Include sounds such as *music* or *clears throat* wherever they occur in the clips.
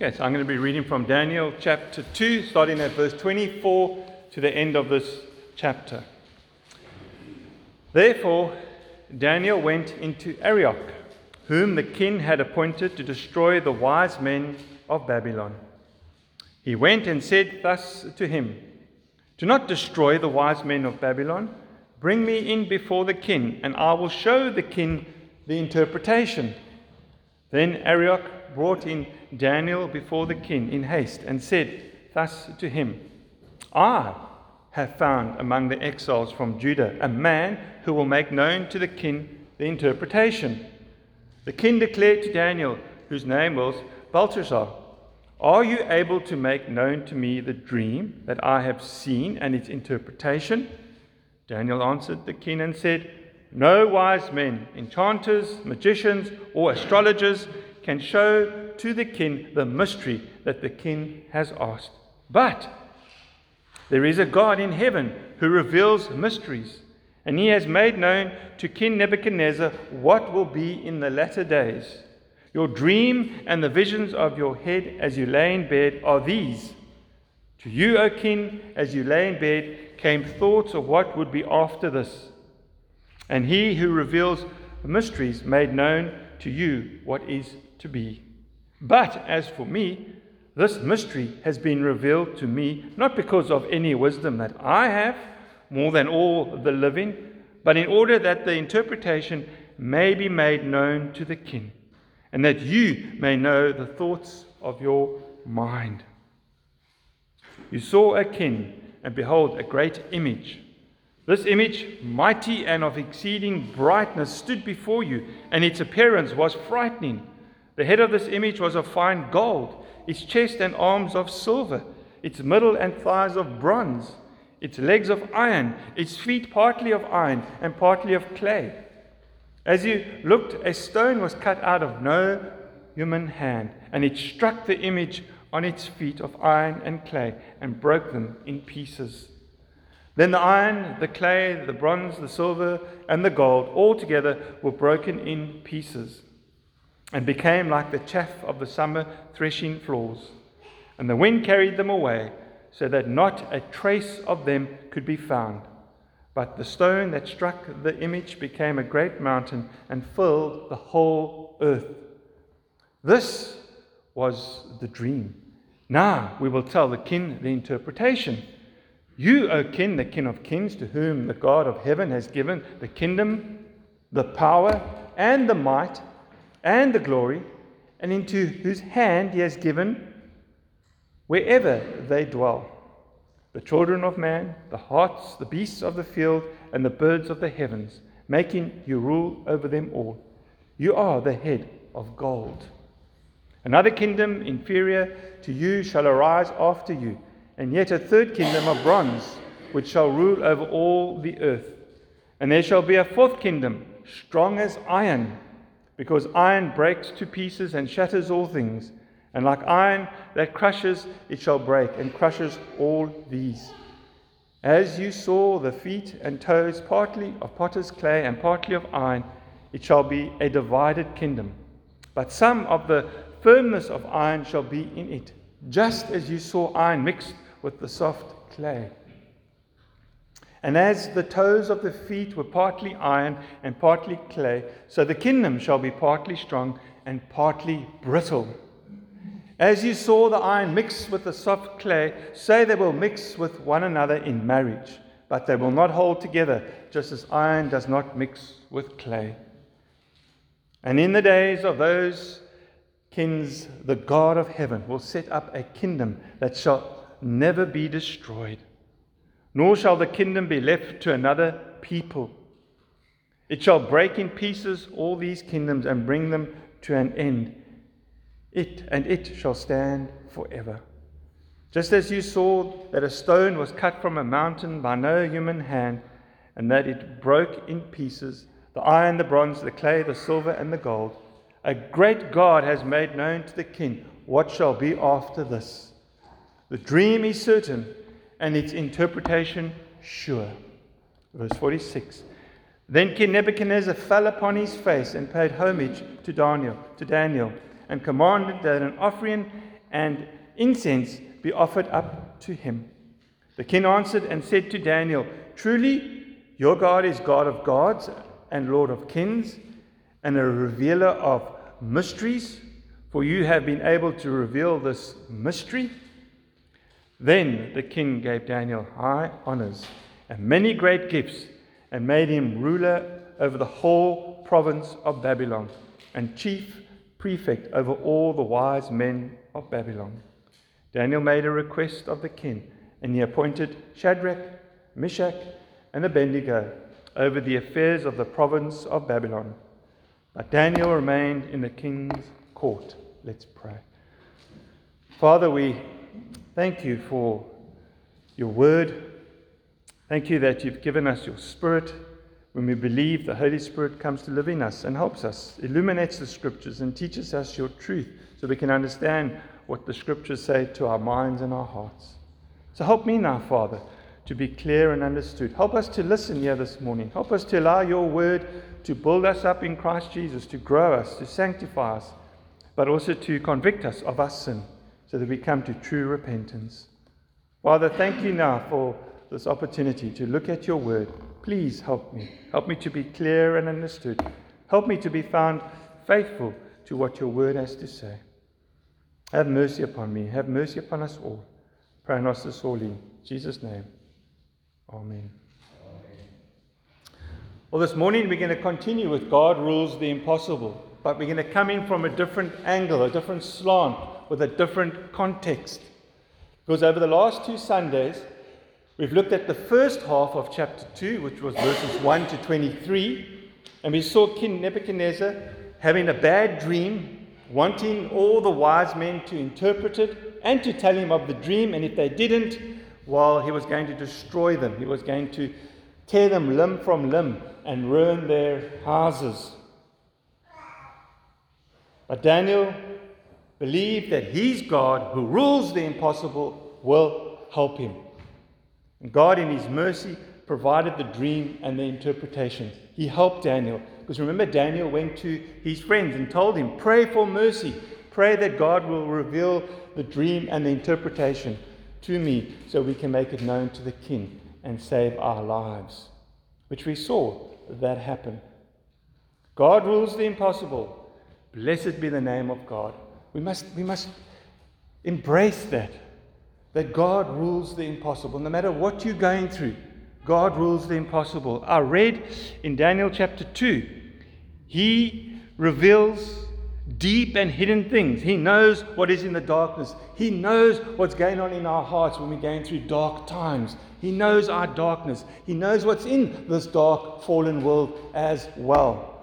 Okay, so I'm going to be reading from Daniel chapter 2, starting at verse 24 to the end of this chapter. Therefore, Daniel went into Arioch, whom the king had appointed to destroy the wise men of Babylon. He went and said thus to him Do not destroy the wise men of Babylon. Bring me in before the king, and I will show the king the interpretation. Then Arioch brought in Daniel before the king in haste and said thus to him I have found among the exiles from Judah a man who will make known to the king the interpretation. The king declared to Daniel, whose name was Belteshazzar, Are you able to make known to me the dream that I have seen and its interpretation? Daniel answered the king and said, No wise men, enchanters, magicians, or astrologers can show to the king the mystery that the king has asked. But there is a God in heaven who reveals mysteries, and he has made known to King Nebuchadnezzar what will be in the latter days. Your dream and the visions of your head as you lay in bed are these. To you, O king, as you lay in bed, came thoughts of what would be after this. And he who reveals mysteries made known to you what is to be. But as for me, this mystery has been revealed to me not because of any wisdom that I have, more than all the living, but in order that the interpretation may be made known to the king, and that you may know the thoughts of your mind. You saw a king, and behold, a great image. This image, mighty and of exceeding brightness, stood before you, and its appearance was frightening. The head of this image was of fine gold, its chest and arms of silver, its middle and thighs of bronze, its legs of iron, its feet partly of iron and partly of clay. As you looked, a stone was cut out of no human hand, and it struck the image on its feet of iron and clay and broke them in pieces. Then the iron, the clay, the bronze, the silver, and the gold all together were broken in pieces and became like the chaff of the summer threshing floors. And the wind carried them away, so that not a trace of them could be found. But the stone that struck the image became a great mountain and filled the whole earth. This was the dream. Now we will tell the king the interpretation. You, O king, the king of kings, to whom the God of heaven has given the kingdom, the power, and the might and the glory, and into whose hand he has given wherever they dwell the children of man, the hearts, the beasts of the field, and the birds of the heavens, making you rule over them all. You are the head of gold. Another kingdom inferior to you shall arise after you, and yet a third kingdom of bronze, which shall rule over all the earth. And there shall be a fourth kingdom, strong as iron because iron breaks to pieces and shatters all things. And like iron that crushes, it shall break and crushes all these. As you saw the feet and toes, partly of potter's clay and partly of iron, it shall be a divided kingdom. But some of the firmness of iron shall be in it, just as you saw iron mixed with the soft clay. And as the toes of the feet were partly iron and partly clay, so the kingdom shall be partly strong and partly brittle. As you saw the iron mix with the soft clay, so they will mix with one another in marriage, but they will not hold together, just as iron does not mix with clay. And in the days of those kings, the God of heaven will set up a kingdom that shall never be destroyed nor shall the kingdom be left to another people. It shall break in pieces all these kingdoms and bring them to an end. It and it shall stand forever. Just as you saw that a stone was cut from a mountain by no human hand, and that it broke in pieces the iron, the bronze, the clay, the silver, and the gold, a great God has made known to the king what shall be after this. The dream is certain and its interpretation sure. Verse 46. Then King Nebuchadnezzar fell upon his face and paid homage to Daniel, to Daniel, and commanded that an offering and incense be offered up to him. The king answered and said to Daniel, Truly, your God is God of gods and Lord of kings, and a revealer of mysteries, for you have been able to reveal this mystery. Then the king gave Daniel high honors and many great gifts, and made him ruler over the whole province of Babylon, and chief prefect over all the wise men of Babylon. Daniel made a request of the king, and he appointed Shadrach, Meshach, and Abednego over the affairs of the province of Babylon. But Daniel remained in the king's court. Let's pray. Father, we thank you for your word. Thank you that you've given us your spirit. When we believe, the Holy Spirit comes to live in us and helps us, illuminates the scriptures, and teaches us your truth so we can understand what the scriptures say to our minds and our hearts. So help me now, Father, to be clear and understood. Help us to listen here this morning. Help us to allow your word to build us up in Christ Jesus, to grow us, to sanctify us, but also to convict us of our sin so that we come to true repentance. Father, thank you now for this opportunity to look at your word. Please help me. Help me to be clear and understood. Help me to be found faithful to what your word has to say. Have mercy upon me. Have mercy upon us all. Pray nos all in Jesus' name. Amen. Well, this morning we're going to continue with God rules the impossible, but we're going to come in from a different angle, a different slant, with a different context. Because over the last two Sundays, we've looked at the first half of chapter 2, which was verses 1 to 23, and we saw King Nebuchadnezzar having a bad dream, wanting all the wise men to interpret it and to tell him of the dream, and if they didn't, well, he was going to destroy them. He was going to tear them limb from limb and ruin their houses. But Daniel believed that his God, who rules the impossible, will help him. And God, in his mercy, provided the dream and the interpretation. He helped Daniel. Because remember, Daniel went to his friends and told him, Pray for mercy. Pray that God will reveal the dream and the interpretation to me so we can make it known to the king and save our lives. Which we saw that happen. God rules the impossible. Blessed be the name of God. We must, we must embrace that. That God rules the impossible. No matter what you're going through, God rules the impossible. I read in Daniel chapter 2, He reveals deep and hidden things. He knows what is in the darkness. He knows what's going on in our hearts when we're going through dark times. He knows our darkness. He knows what's in this dark, fallen world as well.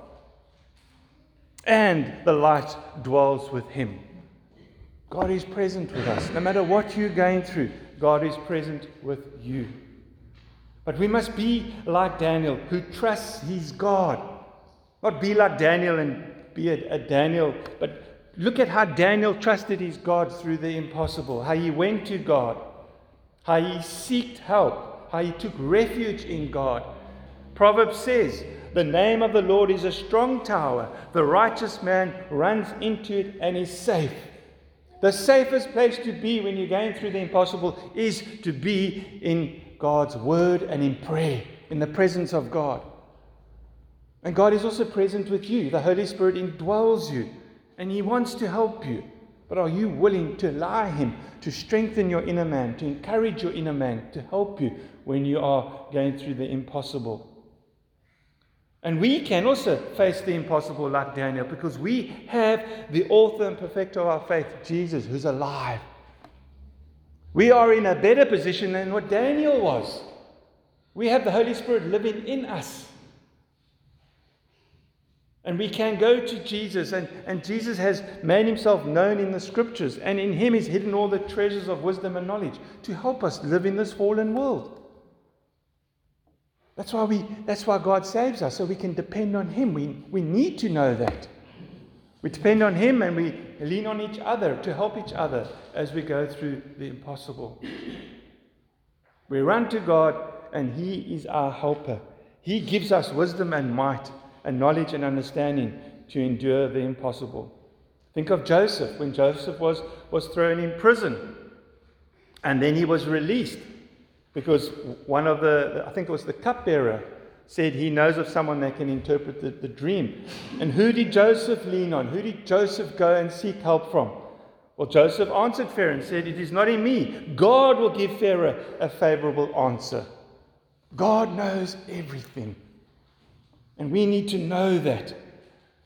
And the light dwells with him. God is present with us. No matter what you're going through, God is present with you. But we must be like Daniel, who trusts his God. Not be like Daniel and be a, a Daniel, but look at how Daniel trusted his God through the impossible, how he went to God, how he sought help, how he took refuge in God. Proverbs says, The name of the Lord is a strong tower. The righteous man runs into it and is safe. The safest place to be when you're going through the impossible is to be in God's word and in prayer, in the presence of God. And God is also present with you. The Holy Spirit indwells you and He wants to help you. But are you willing to allow Him to strengthen your inner man, to encourage your inner man, to help you when you are going through the impossible? And we can also face the impossible like Daniel because we have the author and perfecter of our faith, Jesus, who's alive. We are in a better position than what Daniel was. We have the Holy Spirit living in us. And we can go to Jesus, and, and Jesus has made himself known in the scriptures, and in him is hidden all the treasures of wisdom and knowledge to help us live in this fallen world. That's why, we, that's why God saves us, so we can depend on him. We, we need to know that. We depend on him and we lean on each other to help each other as we go through the impossible. We run to God, and he is our helper. He gives us wisdom and might and knowledge and understanding to endure the impossible. Think of Joseph when Joseph was, was thrown in prison and then he was released because one of the, I think it was the cupbearer, said he knows of someone that can interpret the, the dream. And who did Joseph lean on? Who did Joseph go and seek help from? Well, Joseph answered Pharaoh and said, It is not in me. God will give Pharaoh a favorable answer. God knows everything. And we need to know that.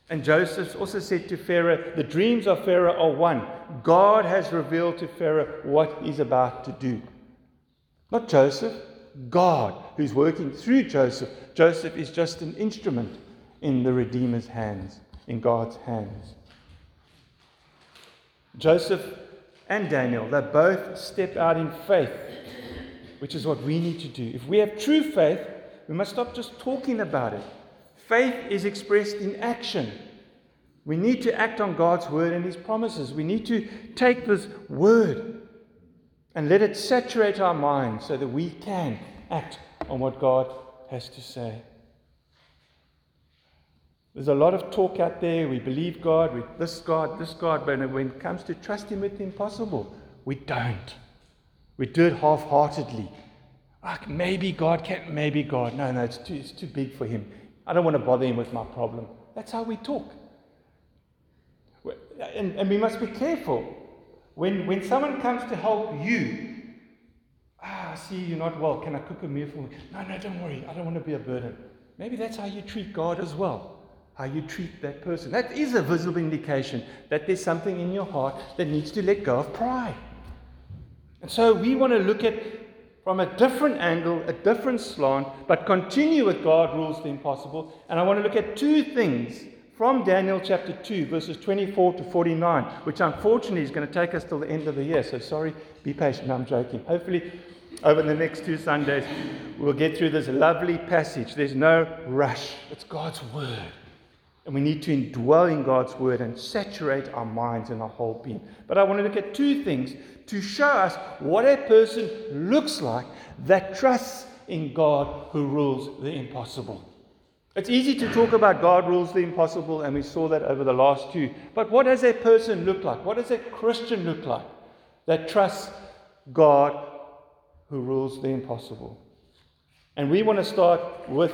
And Joseph also said to Pharaoh, The dreams of Pharaoh are one. God has revealed to Pharaoh what he's about to do. Not Joseph, God who's working through Joseph. Joseph is just an instrument in the Redeemer's hands, in God's hands. Joseph and Daniel, they both step out in faith, which is what we need to do. If we have true faith, we must stop just talking about it. Faith is expressed in action. We need to act on God's word and his promises. We need to take this word and let it saturate our minds so that we can act on what God has to say. There's a lot of talk out there. We believe God, we, this God, this God, but when it comes to trusting with the impossible, we don't. We do it half heartedly. Like maybe God can't. maybe God. No, no, it's too, it's too big for him. I don't want to bother him with my problem. That's how we talk. And, and we must be careful. When, when someone comes to help you, ah, I see you're not well. Can I cook a meal for you? No, no, don't worry. I don't want to be a burden. Maybe that's how you treat God as well how you treat that person. That is a visible indication that there's something in your heart that needs to let go of pride. And so we want to look at from a different angle, a different slant, but continue with God rules the impossible. And I want to look at two things from Daniel chapter 2, verses 24 to 49, which unfortunately is going to take us till the end of the year. So sorry, be patient. I'm joking. Hopefully, over the next two Sundays, we'll get through this lovely passage. There's no rush, it's God's word. And we need to indwell in God's word and saturate our minds and our whole being. But I want to look at two things to show us what a person looks like that trusts in God who rules the impossible. It's easy to talk about God rules the impossible, and we saw that over the last two. But what does a person look like? What does a Christian look like that trusts God who rules the impossible? And we want to start with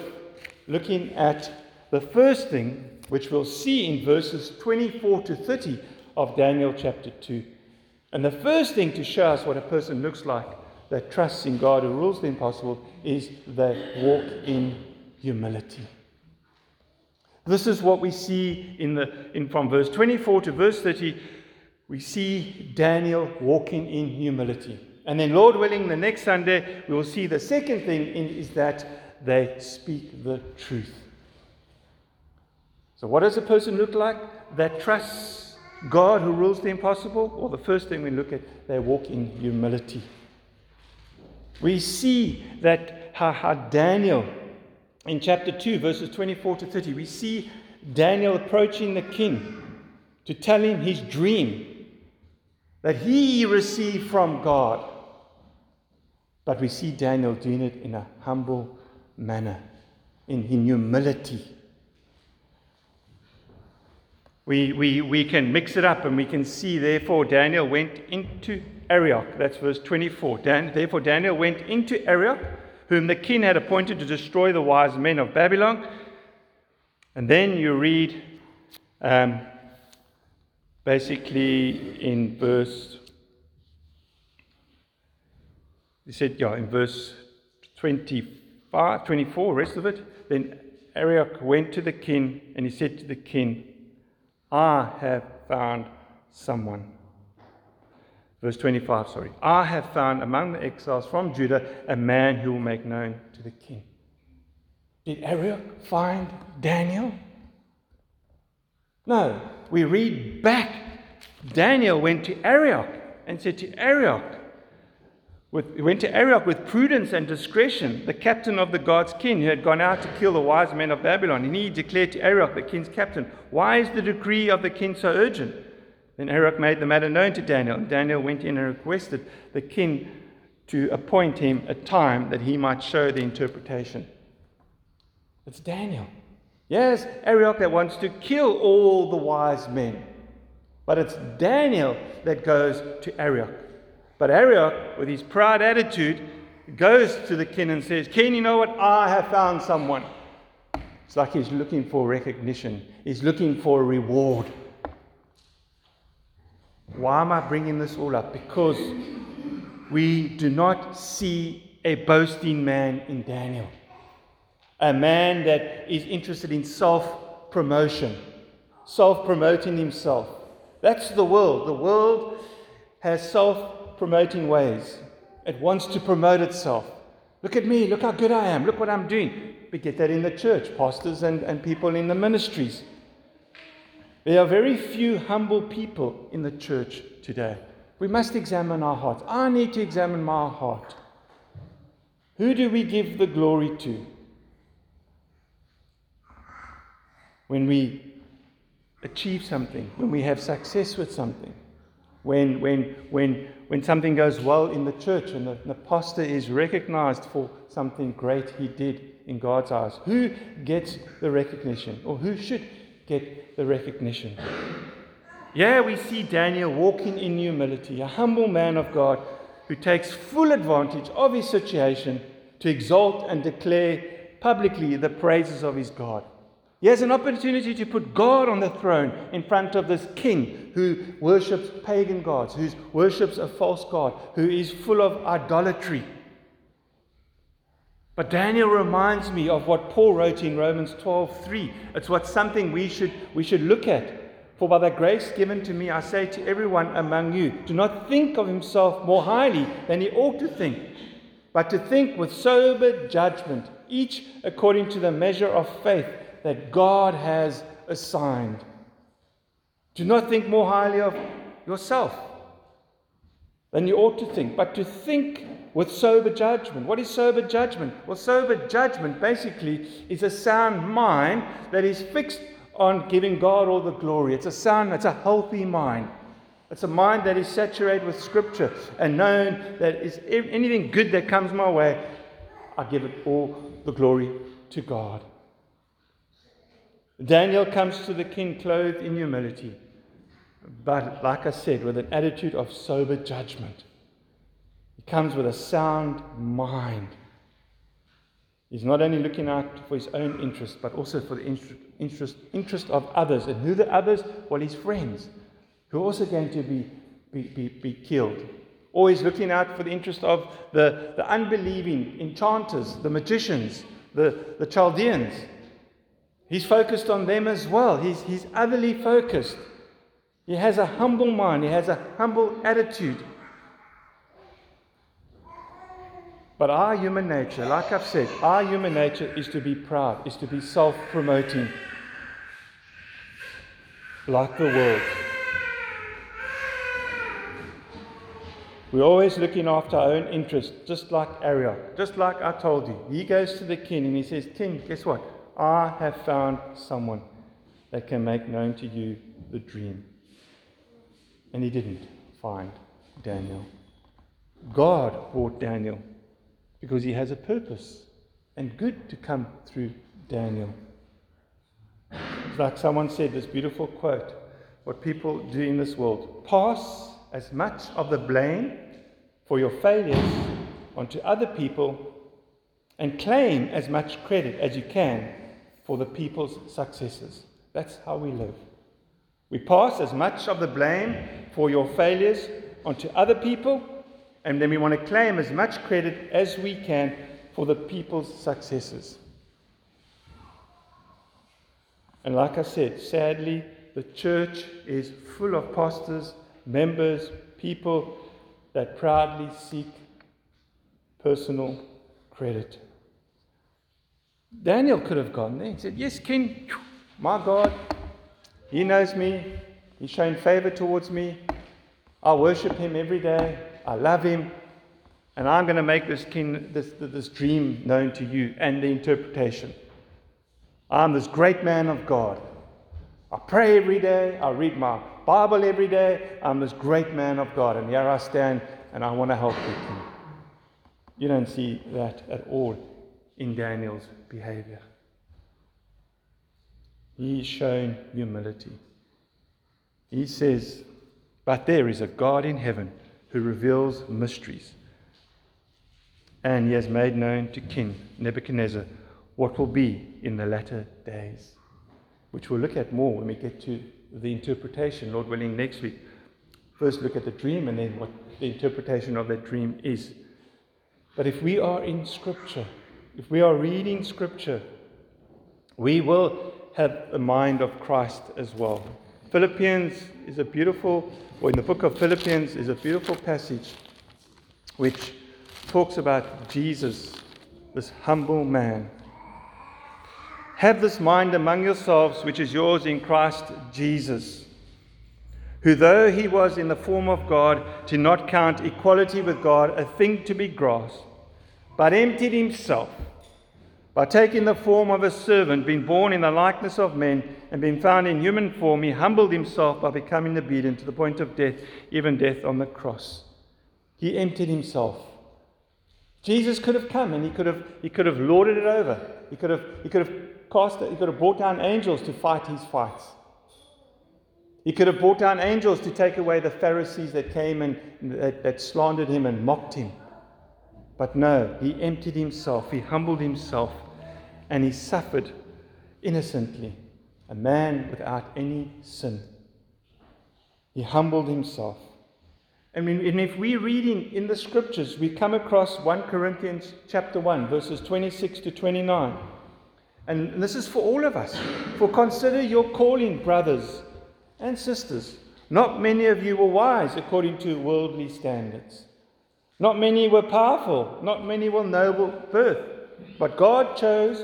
looking at the first thing which we'll see in verses 24 to 30 of Daniel chapter 2. And the first thing to show us what a person looks like that trusts in God who rules the impossible is they walk in humility. This is what we see in the, in, from verse 24 to verse 30. We see Daniel walking in humility. And then, Lord willing, the next Sunday, we will see the second thing in, is that they speak the truth. So, what does a person look like that trusts God who rules the impossible? Well, the first thing we look at, they walk in humility. We see that how, how Daniel, in chapter 2, verses 24 to 30, we see Daniel approaching the king to tell him his dream that he received from God. But we see Daniel doing it in a humble manner, in, humility. We, we, we can mix it up and we can see, therefore, Daniel went into Arioch. That's verse 24. Dan, therefore, Daniel went into Arioch, whom the king had appointed to destroy the wise men of Babylon. And then you read um, basically in verse, he said, yeah, in verse 25, 24, rest of it. Then Arioch went to the king and he said to the king, I have found someone. Verse 25, sorry. I have found among the exiles from Judah a man who will make known to the king. Did Arioch find Daniel? No. We read back. Daniel went to Arioch and said to Arioch, with, went to Arioch with prudence and discretion, the captain of the God's king, who had gone out to kill the wise men of Babylon. And he declared to Arioch, the king's captain, Why is the decree of the king so urgent? Then Arioch made the matter known to Daniel. And Daniel went in and requested the king to appoint him a time that he might show the interpretation. It's Daniel. Yes, Arioch that wants to kill all the wise men. But it's Daniel that goes to Arioch. But Arioch, with his proud attitude, goes to the king and says, King, you know what? I have found someone. It's like he's looking for recognition, he's looking for a reward. Why am I bringing this all up? Because we do not see a boasting man in Daniel, a man that is interested in self promotion, self promoting himself. That's the world. The world has self promoting ways, it wants to promote itself. Look at me, look how good I am, look what I'm doing. We get that in the church, pastors and, and people in the ministries. There are very few humble people in the church today. We must examine our hearts. I need to examine my heart. Who do we give the glory to? When we achieve something, when we have success with something, when, when, when, when something goes well in the church and the, the pastor is recognized for something great he did in God's eyes, who gets the recognition or who should get the recognition. Yeah, we see Daniel walking in humility, a humble man of God who takes full advantage of his situation to exalt and declare publicly the praises of his God. He has an opportunity to put God on the throne in front of this king who worships pagan gods, who worships a false God, who is full of idolatry. But Daniel reminds me of what Paul wrote in Romans 12:3. It's what something we should, we should look at. For by the grace given to me, I say to everyone among you, do not think of himself more highly than he ought to think, but to think with sober judgment, each according to the measure of faith that God has assigned. Do not think more highly of yourself than you ought to think, but to think with sober judgment. What is sober judgment? Well, sober judgment basically is a sound mind that is fixed on giving God all the glory. It's a sound, it's a healthy mind. It's a mind that is saturated with Scripture and known that is anything good that comes my way, I give it all the glory to God. Daniel comes to the king clothed in humility, but like I said, with an attitude of sober judgment comes with a sound mind. He's not only looking out for his own interest, but also for the interest, interest, of others. And who the others? Well, his friends, who are also going to be, be, be, be killed. Always looking out for the interest of the, the unbelieving enchanters, the magicians, the, the Chaldeans. He's focused on them as well. He's, he's otherly focused. He has a humble mind, he has a humble attitude. But our human nature, like I've said, our human nature is to be proud, is to be self promoting, like the world. We're always looking after our own interests, just like Arioch, just like I told you. He goes to the king and he says, King, guess what? I have found someone that can make known to you the dream. And he didn't find Daniel. God brought Daniel because he has a purpose and good to come through Daniel. It's like someone said, this beautiful quote what people do in this world pass as much of the blame for your failures onto other people and claim as much credit as you can for the people's successes. That's how we live. We pass as much of the blame for your failures onto other people and then we want to claim as much credit as we can for the people's successes. And like I said, sadly, the church is full of pastors, members, people that proudly seek personal credit. Daniel could have gone there. He said, Yes, King, my God, He knows me. He's shown favor towards me. I worship Him every day. I love him, and I'm going to make this, king, this, this dream known to you and the interpretation. I'm this great man of God. I pray every day. I read my Bible every day. I'm this great man of God. And here I stand and I want to help you, King. You don't see that at all in Daniel's behavior. He's shown humility. He says, But there is a God in heaven who reveals mysteries. And he has made known to King Nebuchadnezzar what will be in the latter days, which we'll look at more when we get to the interpretation, Lord willing, next week. First, look at the dream and then what the interpretation of that dream is. But if we are in Scripture, if we are reading Scripture, we will have the mind of Christ as well. Philippians is a beautiful, or in the book of Philippians is a beautiful passage which talks about Jesus, this humble man. Have this mind among yourselves, which is yours in Christ Jesus, who, though he was in the form of God, did not count equality with God a thing to be grasped, but emptied himself by taking the form of a servant, being born in the likeness of men, and being found in human form, he humbled himself by becoming obedient to the point of death, even death on the cross. He emptied himself. Jesus could have come and he could have, he could have lorded it over. He could have, he could have cast he could have brought down angels to fight his fights. He could have brought down angels to take away the Pharisees that came and that, that slandered him and mocked him. But no, he emptied himself, he humbled himself, and he suffered innocently, a man without any sin. He humbled himself. And if we're reading in the scriptures, we come across 1 Corinthians chapter 1, verses 26 to 29. And this is for all of us. For consider your calling, brothers and sisters. Not many of you were wise according to worldly standards. Not many were powerful. Not many were noble birth. But God chose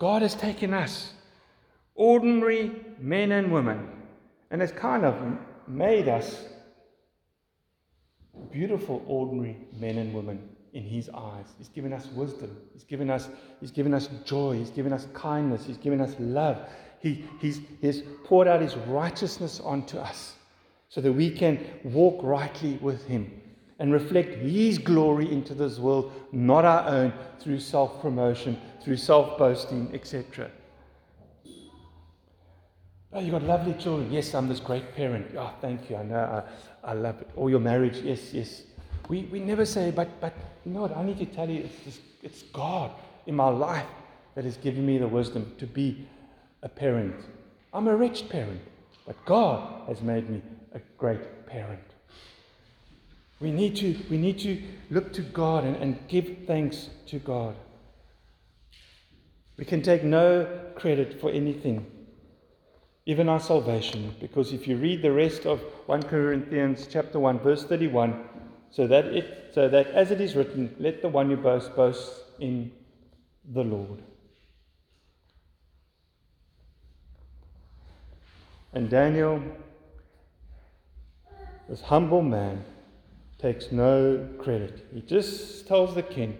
God has taken us, ordinary men and women, and has kind of made us beautiful, ordinary men and women in His eyes. He's given us wisdom. He's given us, he's given us joy. He's given us kindness. He's given us love. He, he's, he's poured out His righteousness onto us so that we can walk rightly with Him and reflect His glory into this world, not our own, through self promotion, through self boasting, etc. Oh, you've got lovely children. Yes, I'm this great parent. Oh, thank you. I know. I, I love it. Or your marriage. Yes, yes. We, we never say, but, but you know what? I need to tell you, it's, just, it's God in my life that has given me the wisdom to be a parent. I'm a wretched parent, but God has made me a great parent. We need to, we need to look to God and, and give thanks to God. We can take no credit for anything, even our salvation, because if you read the rest of 1 Corinthians chapter 1, verse 31, so that it so that as it is written, let the one who boasts boast in the Lord. And Daniel, this humble man, takes no credit. He just tells the king,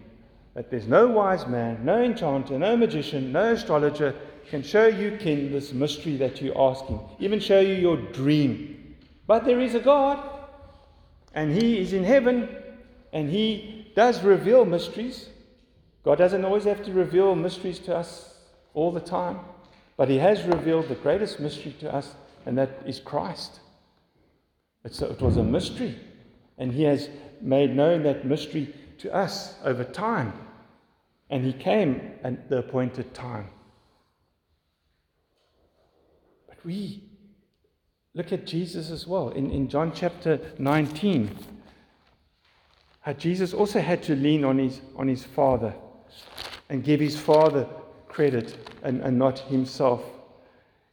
that there's no wise man, no enchanter, no magician, no astrologer can show you, king, this mystery that you're asking, even show you your dream. But there is a God, and He is in heaven, and He does reveal mysteries. God doesn't always have to reveal mysteries to us all the time, but He has revealed the greatest mystery to us, and that is Christ. It's it was a mystery, and He has made known that mystery to us over time. And he came at the appointed time. But we look at Jesus as well. In, in John chapter 19, how Jesus also had to lean on his, on his Father and give his Father credit and, and not himself.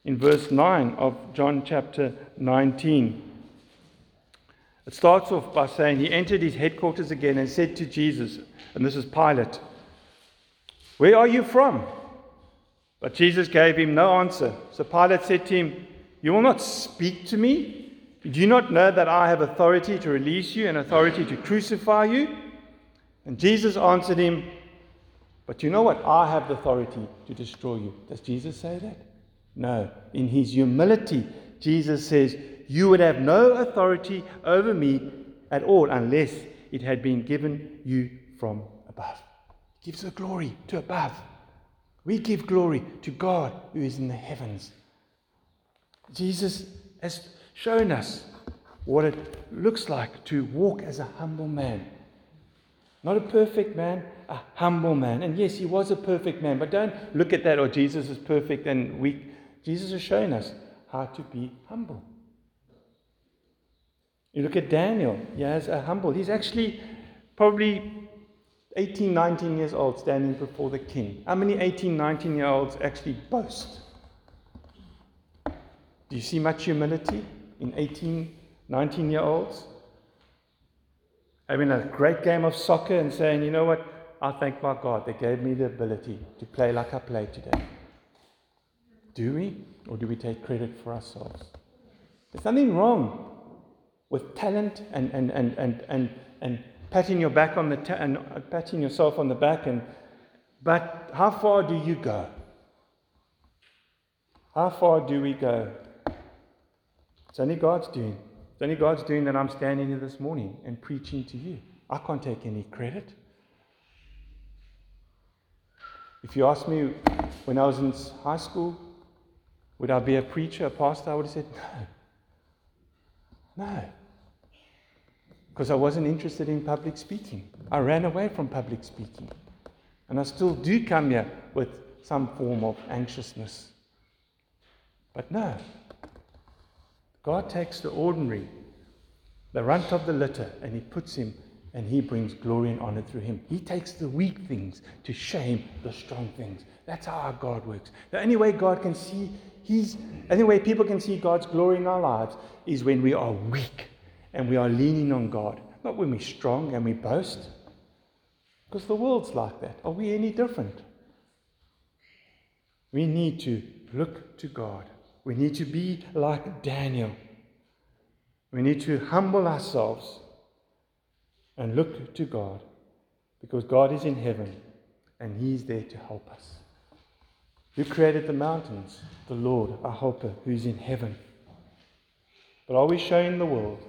In verse 9 of John chapter 19, it starts off by saying he entered his headquarters again and said to Jesus, and this is Pilate, Where are you from? But Jesus gave him no answer. So Pilate said to him, You will not speak to me Do you not know that I have authority to release you and authority to crucify you? And Jesus answered him, But you know what? I have the authority to destroy you. Does Jesus say that? No. In his humility, Jesus says, You would have no authority over me at all unless it had been given you from above. He gives the glory to above. We give glory to God who is in the heavens. Jesus has shown us what it looks like to walk as a humble man. Not a perfect man, a humble man. And yes, he was a perfect man, but don't look at that, or oh, Jesus is perfect and weak. Jesus has shown us how to be humble. You look at Daniel, he has a humble. He's actually probably 18, 19 years old standing before the king. How many 18, 19 year olds actually boast? Do you see much humility in 18, 19 year olds? Having a great game of soccer and saying, you know what, I thank my God that gave me the ability to play like I played today. Do we? Or do we take credit for ourselves? There's nothing wrong with talent and, and, and, and, and, and patting your back on the ta- and patting yourself on the back and but how far do you go? How far do we go? It's only God's doing. It's only God's doing that I'm standing here this morning and preaching to you. I can't take any credit. If you asked me when I was in high school, would I be a preacher, a pastor? I would have said no. No. Because I wasn't interested in public speaking. I ran away from public speaking. And I still do come here with some form of anxiousness. But no, God takes the ordinary, the runt of the litter, and He puts him and He brings glory and honor through him. He takes the weak things to shame the strong things. That's how our God works. The only way God can see He's, the only way people can see God's glory in our lives is when we are weak and we are leaning on God, not when we're strong and we boast. Because the world's like that. Are we any different? We need to look to God. We need to be like Daniel. We need to humble ourselves and look to God because God is in heaven and He's there to help us. Who created the mountains? The Lord, our helper, who's in heaven. But are we showing the world?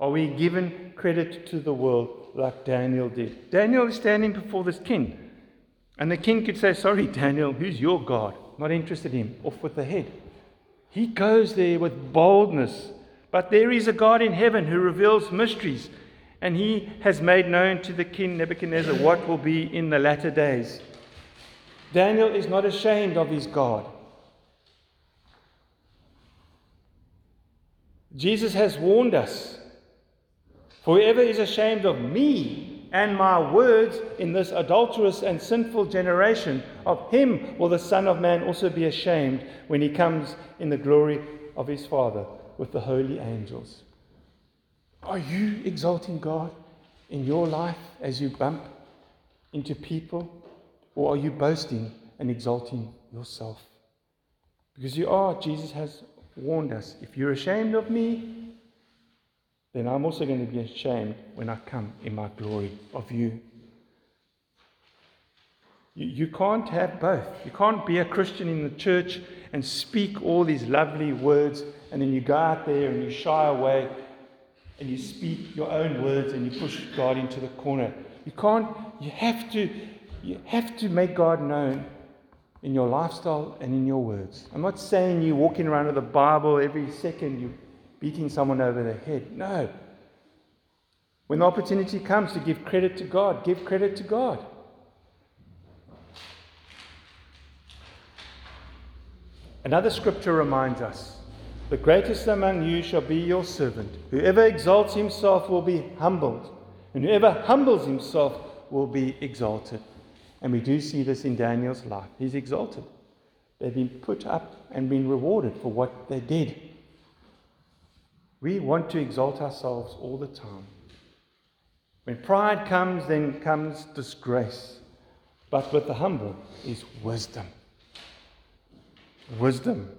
Are we giving credit to the world like Daniel did? Daniel is standing before this king. And the king could say, Sorry, Daniel, who's your God? Not interested in him. Off with the head. He goes there with boldness. But there is a God in heaven who reveals mysteries, and he has made known to the king Nebuchadnezzar what will be in the latter days. Daniel is not ashamed of his God. Jesus has warned us For whoever is ashamed of me and my words in this adulterous and sinful generation, of him will the Son of Man also be ashamed when he comes in the glory of his Father with the holy angels. Are you exalting God in your life as you bump into people? Or are you boasting and exalting yourself? Because you are, Jesus has warned us. If you're ashamed of me, then I'm also going to be ashamed when I come in my glory of you. You, you can't have both. You can't be a Christian in the church and speak all these lovely words, and then you go out there and you shy away and you speak your own words and you push God into the corner. You can't, you have to, you have to make God known in your lifestyle and in your words. I'm not saying you're walking around with a Bible every second, you beating someone over the head. No. When the opportunity comes to give credit to God, give credit to God. Another scripture reminds us the greatest among you shall be your servant. Whoever exalts himself will be humbled, and whoever humbles himself will be exalted. And we do see this in Daniel's life. He's exalted. They've been put up and been rewarded for what they did. We want to exalt ourselves all the time. When pride comes, then comes disgrace. But with the humble is wisdom. Wisdom.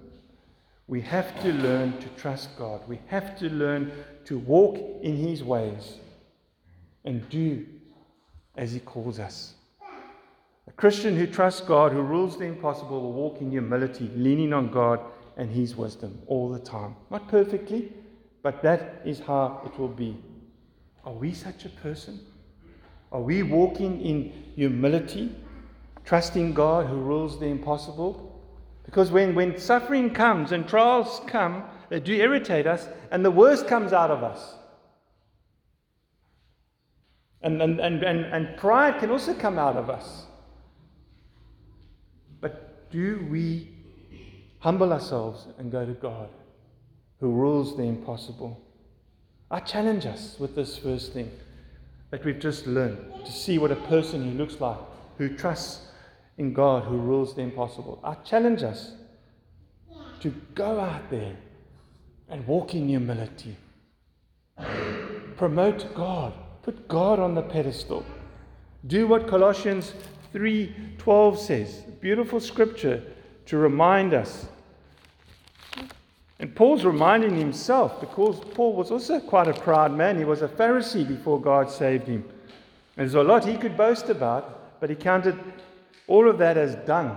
We have to learn to trust God. We have to learn to walk in His ways and do as He calls us. A Christian who trusts God, who rules the impossible, will walk in humility, leaning on God and His wisdom all the time. Not perfectly, but that is how it will be. Are we such a person? Are we walking in humility, trusting God who rules the impossible? Because when, when suffering comes and trials come, they do irritate us, and the worst comes out of us. And, and, and, and, and pride can also come out of us. But do we humble ourselves and go to God, who rules the impossible? I challenge us with this first thing that we've just learned to see what a person who looks like, who trusts in God, who rules the impossible. I challenge us to go out there and walk in humility. Promote God. Put God on the pedestal. Do what Colossians 3:12 says. Beautiful scripture to remind us. And Paul's reminding himself because Paul was also quite a proud man. He was a Pharisee before God saved him. There's a lot he could boast about, but he counted all of that as done.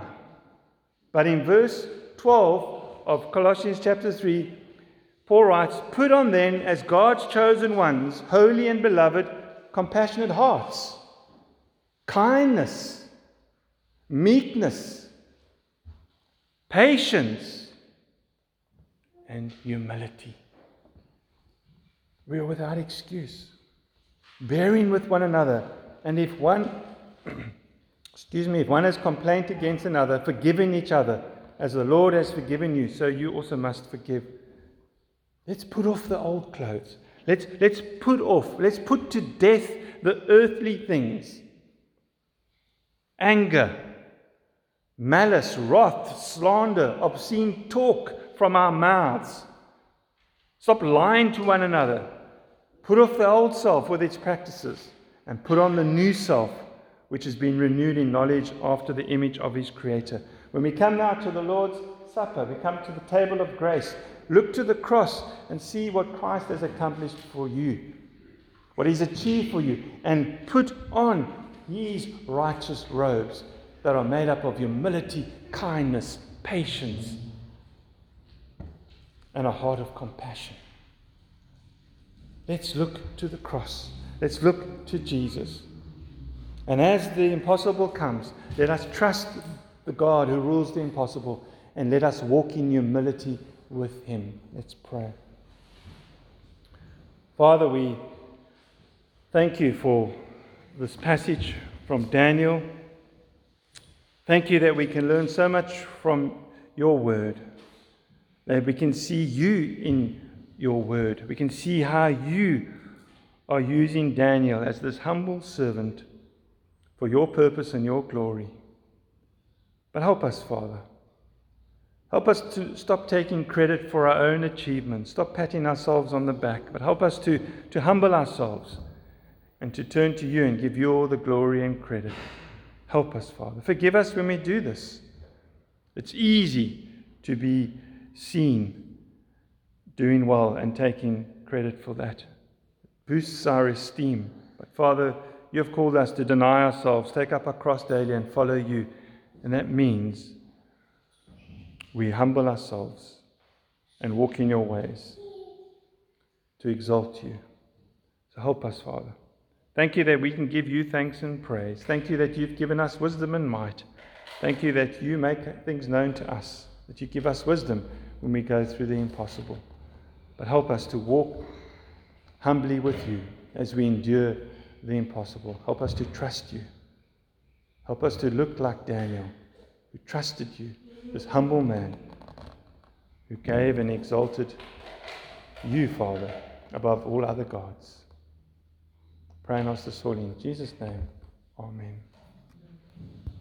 But in verse 12 of Colossians chapter 3, Paul writes, Put on then, as God's chosen ones, holy and beloved, compassionate hearts, kindness, meekness, patience, and humility. We are without excuse, bearing with one another. And if one, *clears throat* excuse me, if one has complained against another, forgiving each other, as the Lord has forgiven you, so you also must forgive. Let's put off the old clothes. Let's, let's put off, let's put to death the earthly things anger, malice, wrath, slander, obscene talk from our mouths. Stop lying to one another. Put off the old self with its practices and put on the new self, which has been renewed in knowledge after the image of his Creator. When we come now to the Lord's Supper, we come to the table of grace. Look to the cross and see what Christ has accomplished for you, what He's achieved for you, and put on His righteous robes that are made up of humility, kindness, patience, and a heart of compassion. Let's look to the cross. Let's look to Jesus. And as the impossible comes, let us trust the God who rules the impossible and let us walk in humility with him. Let's pray. Father, we thank you for this passage from Daniel. Thank you that we can learn so much from your word, that we can see you in your word. We can see how you are using Daniel as this humble servant for your purpose and your glory. But help us, Father. Help us to stop taking credit for our own achievements, stop patting ourselves on the back, but help us to, to humble ourselves and to turn to you and give you all the glory and credit. Help us, Father. Forgive us when we do this. It's easy to be seen doing well and taking credit for that. It boosts our esteem. But Father, you have called us to deny ourselves, take up our cross daily, and follow you. And that means we humble ourselves and walk in your ways to exalt you. So help us, Father. Thank you that we can give you thanks and praise. Thank you that you've given us wisdom and might. Thank you that you make things known to us, that you give us wisdom when we go through the impossible. But help us to walk humbly with you as we endure the impossible. Help us to trust you. Help us to look like Daniel, who trusted you this humble man who gave and exalted you, Father, above all other gods. Pray and ask this all in Jesus' name. Amen.